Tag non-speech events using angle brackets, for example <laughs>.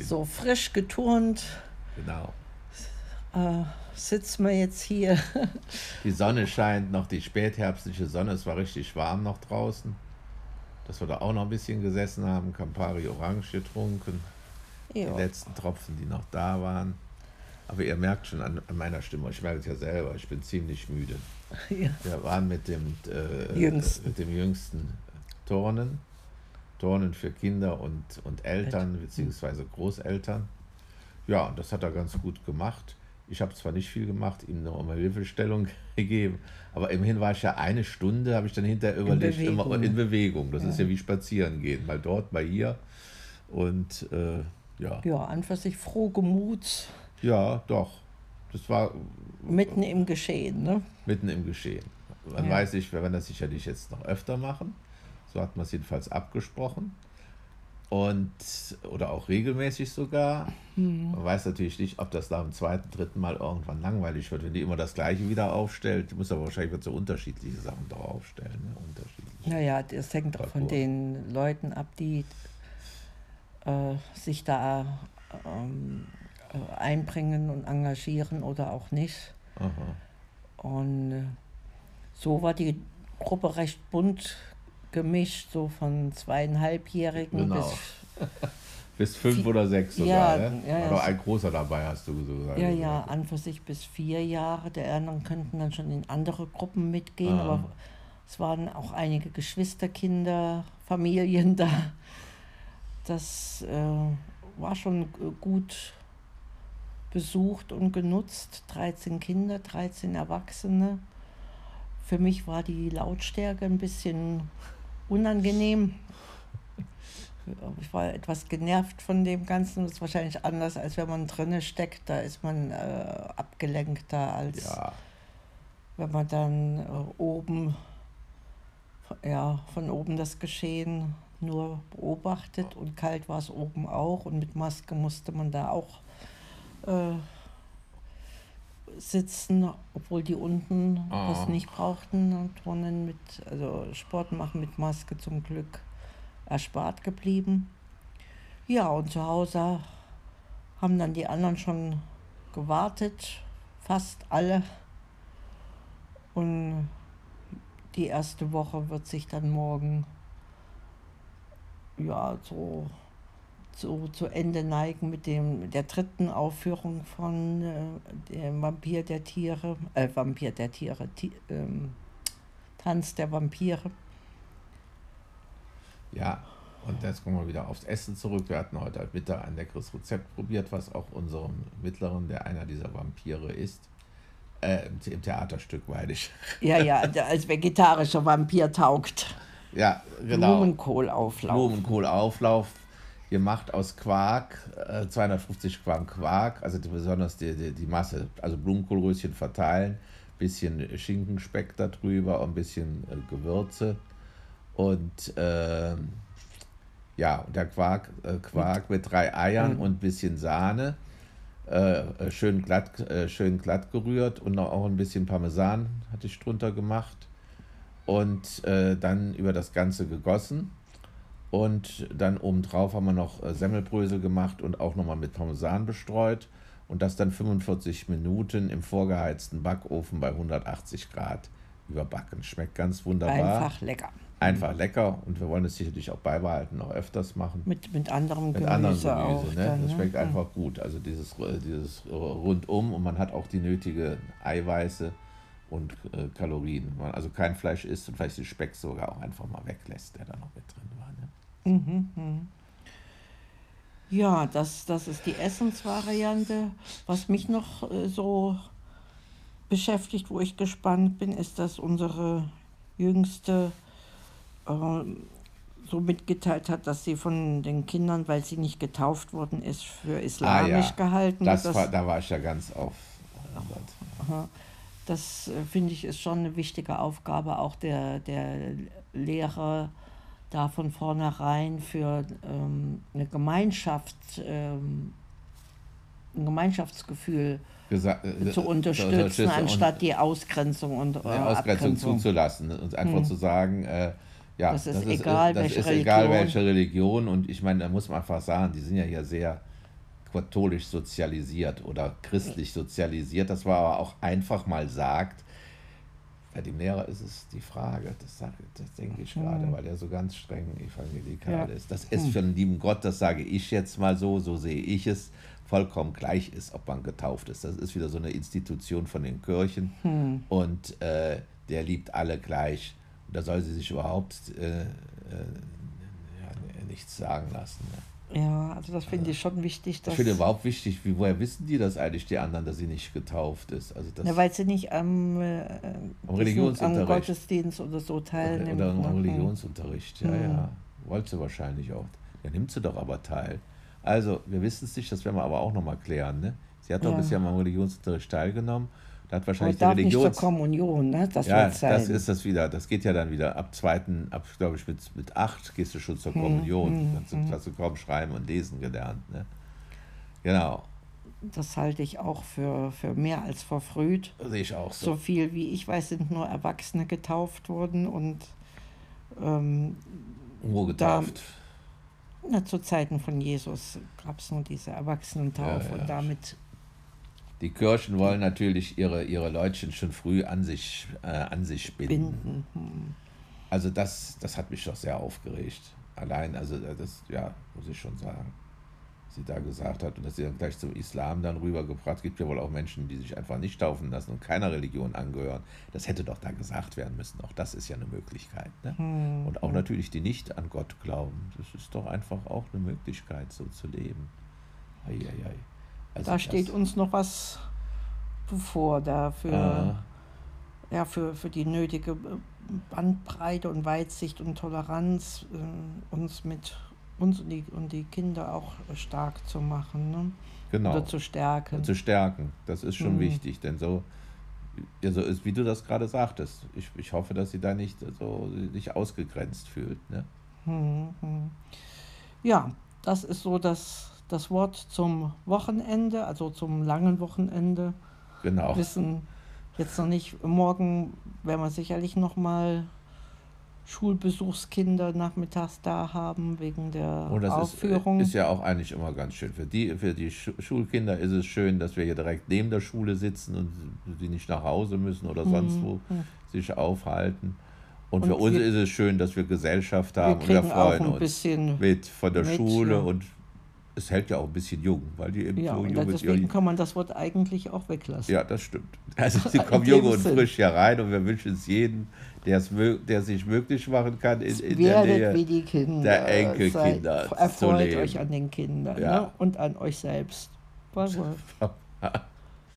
so frisch geturnt. Genau. Äh, sitzen wir jetzt hier. <laughs> Die Sonne scheint noch, die spätherbstliche Sonne, es war richtig warm noch draußen. Dass wir da auch noch ein bisschen gesessen haben, Campari Orange getrunken. Jo. Die letzten Tropfen, die noch da waren. Aber ihr merkt schon an, an meiner Stimme, ich merke es ja selber, ich bin ziemlich müde. <laughs> Ja. Wir waren mit dem, äh, jüngsten. mit dem jüngsten Turnen. Turnen für Kinder und, und Eltern, beziehungsweise Großeltern. Ja, und das hat er ganz gut gemacht. Ich habe zwar nicht viel gemacht, ihm noch eine Hilfestellung <laughs> gegeben, aber immerhin war ich ja eine Stunde, habe ich dann hinterher überlegt, in immer in Bewegung. Das ja. ist ja wie spazieren gehen, mal dort, mal hier. Und äh, ja. Ja, an für sich frohgemut. Ja, doch. Das war. Mitten im Geschehen, ne? Mitten im Geschehen. Man ja. weiß nicht, wir werden das sicherlich jetzt noch öfter machen. So hat man es jedenfalls abgesprochen. Und, oder auch regelmäßig sogar. Mhm. Man weiß natürlich nicht, ob das nach dem zweiten, dritten Mal irgendwann langweilig wird, wenn die immer das Gleiche wieder aufstellt. Die muss aber wahrscheinlich wird so unterschiedliche Sachen da aufstellen. Ne? Unterschiedliche naja, das hängt auch von den Leuten ab, die äh, sich da ähm, äh, einbringen und engagieren oder auch nicht. Aha. Und äh, so war die Gruppe recht bunt gemischt, so von zweieinhalbjährigen genau. bis. <laughs> bis fünf oder sechs sogar, ja, ne? ja, Oder ein großer dabei, hast du so gesagt. Ja, ja, an für sich bis vier Jahre. Der anderen könnten dann schon in andere Gruppen mitgehen, ah. aber es waren auch einige Geschwisterkinder, Familien <laughs> da. Das äh, war schon gut besucht und genutzt. 13 Kinder, 13 Erwachsene. Für mich war die Lautstärke ein bisschen unangenehm. Ich war etwas genervt von dem Ganzen. Das ist wahrscheinlich anders, als wenn man drinne steckt. Da ist man äh, abgelenkter, als ja. wenn man dann äh, oben, ja, von oben das Geschehen nur beobachtet. Und kalt war es oben auch. Und mit Maske musste man da auch äh, sitzen, obwohl die unten oh. das nicht brauchten. Turnen mit, also Sport machen mit Maske zum Glück erspart geblieben. Ja, und zu Hause haben dann die anderen schon gewartet, fast alle. Und die erste Woche wird sich dann morgen ja so zu, zu Ende neigen mit dem, der dritten Aufführung von äh, dem Vampir der Tiere, äh, Vampir der Tiere, ti, ähm, Tanz der Vampire. Ja, und jetzt kommen wir wieder aufs Essen zurück. Wir hatten heute Mittag ein leckeres Rezept probiert, was auch unserem Mittleren, der einer dieser Vampire ist, äh, im Theaterstück, weil ich. Ja, ja, als vegetarischer Vampir taugt. Ja, genau. Blumenkohlauflauf. Blumenkohlauflauf gemacht aus Quark, äh, 250 Gramm Quark, also die, besonders die, die, die, Masse, also Blumenkohlröschen verteilen, bisschen Schinkenspeck darüber, ein bisschen äh, Gewürze. Und äh, ja, der Quark, äh, Quark mit drei Eiern mhm. und ein bisschen Sahne, äh, äh, schön, glatt, schön glatt gerührt und noch auch ein bisschen Parmesan hatte ich drunter gemacht. Und dann über das Ganze gegossen und dann obendrauf haben wir noch äh, Semmelbrösel gemacht und auch nochmal mit Parmesan bestreut. Und das dann 45 Minuten im vorgeheizten Backofen bei 180 Grad überbacken. Schmeckt ganz wunderbar. Einfach lecker. Einfach lecker und wir wollen es sicherlich auch beibehalten, noch öfters machen. Mit, mit anderem mit Gemüse, anderen Gemüse auch. Ne? Dann, das schmeckt ne? einfach gut. Also dieses, äh, dieses rundum und man hat auch die nötige Eiweiße und äh, Kalorien. Man also kein Fleisch isst und vielleicht den Speck sogar auch einfach mal weglässt, der da noch mit drin war. Ne? Mhm, mhm. Ja, das, das ist die Essensvariante. Was mich noch äh, so beschäftigt, wo ich gespannt bin, ist, dass unsere jüngste äh, so mitgeteilt hat, dass sie von den Kindern, weil sie nicht getauft worden ist, für islamisch ah, ja. gehalten das wird. War, da war ich ja ganz auf. Das äh, finde ich ist schon eine wichtige Aufgabe auch der, der Lehrer da von vornherein für ähm, eine Gemeinschaft, ähm, ein Gemeinschaftsgefühl Gesa äh, zu unterstützen, anstatt die Ausgrenzung und äh, Ausgrenzung zuzulassen und einfach hm. zu sagen, äh, ja, das ist, das egal, ist, das welche ist egal welche Religion und ich meine, da muss man einfach sagen, die sind ja hier sehr katholisch sozialisiert oder christlich sozialisiert, dass man aber auch einfach mal sagt, bei dem Lehrer ist es die Frage, das, sage, das denke ich gerade, hm. weil er so ganz streng evangelikal ja. ist. Das ist hm. für den lieben Gott, das sage ich jetzt mal so, so sehe ich es, vollkommen gleich ist, ob man getauft ist. Das ist wieder so eine Institution von den Kirchen hm. und äh, der liebt alle gleich. Und da soll sie sich überhaupt äh, äh, ja, nichts sagen lassen. Ne? Ja, also das finde ich schon wichtig. Dass ich finde überhaupt wichtig, wie, woher wissen die das eigentlich, die anderen, dass sie nicht getauft ist? Also das ja, weil sie nicht am, äh, am Religionsunterricht. Am Gottesdienst oder so teilnimmt. Oder, oder am ne? Religionsunterricht, ja, mhm. ja. Wollte sie wahrscheinlich auch. Ja, nimmt sie doch aber teil. Also, wir wissen es nicht, das werden wir aber auch nochmal klären. Ne? Sie hat doch ja. bisher am Religionsunterricht teilgenommen da hat wahrscheinlich die Religion. Nicht zur Kommunion, ne? Das ja, das ist das wieder. Das geht ja dann wieder ab zweiten, ab glaube ich mit, mit acht gehst du schon zur hm, Kommunion. Hm, dann hm. hast du kaum schreiben und lesen gelernt. Ne? Genau. Das halte ich auch für, für mehr als verfrüht. Sehe ich auch so. So viel wie ich weiß, sind nur Erwachsene getauft worden und ähm, wo getauft? Da, na, zu Zeiten von Jesus gab es nur diese Erwachsenentaufe ja, ja. und damit die Kirchen wollen natürlich ihre, ihre Leutchen schon früh an sich, äh, an sich binden. binden. Hm. Also das, das hat mich doch sehr aufgeregt. Allein, also das, ja, muss ich schon sagen, was sie da gesagt hat und dass sie dann gleich zum Islam dann rübergebracht. Es gibt ja wohl auch Menschen, die sich einfach nicht taufen lassen und keiner Religion angehören. Das hätte doch da gesagt werden müssen. Auch das ist ja eine Möglichkeit. Ne? Hm. Und auch natürlich die nicht an Gott glauben. Das ist doch einfach auch eine Möglichkeit, so zu leben. Ei, ei, ei. Also da steht uns noch was bevor, da für, ah. ja, für, für die nötige Bandbreite und Weitsicht und Toleranz äh, uns mit uns und die, und die Kinder auch stark zu machen. Ne? Genau. Oder zu stärken. Zu stärken, das ist schon mhm. wichtig, denn so, also ist, wie du das gerade sagtest, ich, ich hoffe, dass sie da nicht so sich ausgegrenzt fühlt. Ne? Mhm. Ja, das ist so das das Wort zum Wochenende, also zum langen Wochenende. Genau. Wissen jetzt noch nicht, morgen werden wir sicherlich noch mal Schulbesuchskinder nachmittags da haben wegen der Und das Aufführung. Ist, ist ja auch eigentlich immer ganz schön. Für die, für die Schulkinder ist es schön, dass wir hier direkt neben der Schule sitzen und sie nicht nach Hause müssen oder sonst mhm. wo mhm. sich aufhalten. Und, und für uns ist es schön, dass wir Gesellschaft haben wir und wir freuen uns mit von der mit, Schule ja. und es hält ja auch ein bisschen jung, weil die eben ja, so jung ist. Deswegen kann man das Wort eigentlich auch weglassen. Ja, das stimmt. Also <laughs> sie kommen jung und Sinn. frisch hier rein und wir wünschen es jedem, der es sich möglich machen kann in, in der Nähe wie die Kinder, der Enkelkinder. Seid, erfreut euch an den Kindern ja. ne? und an euch selbst. <laughs>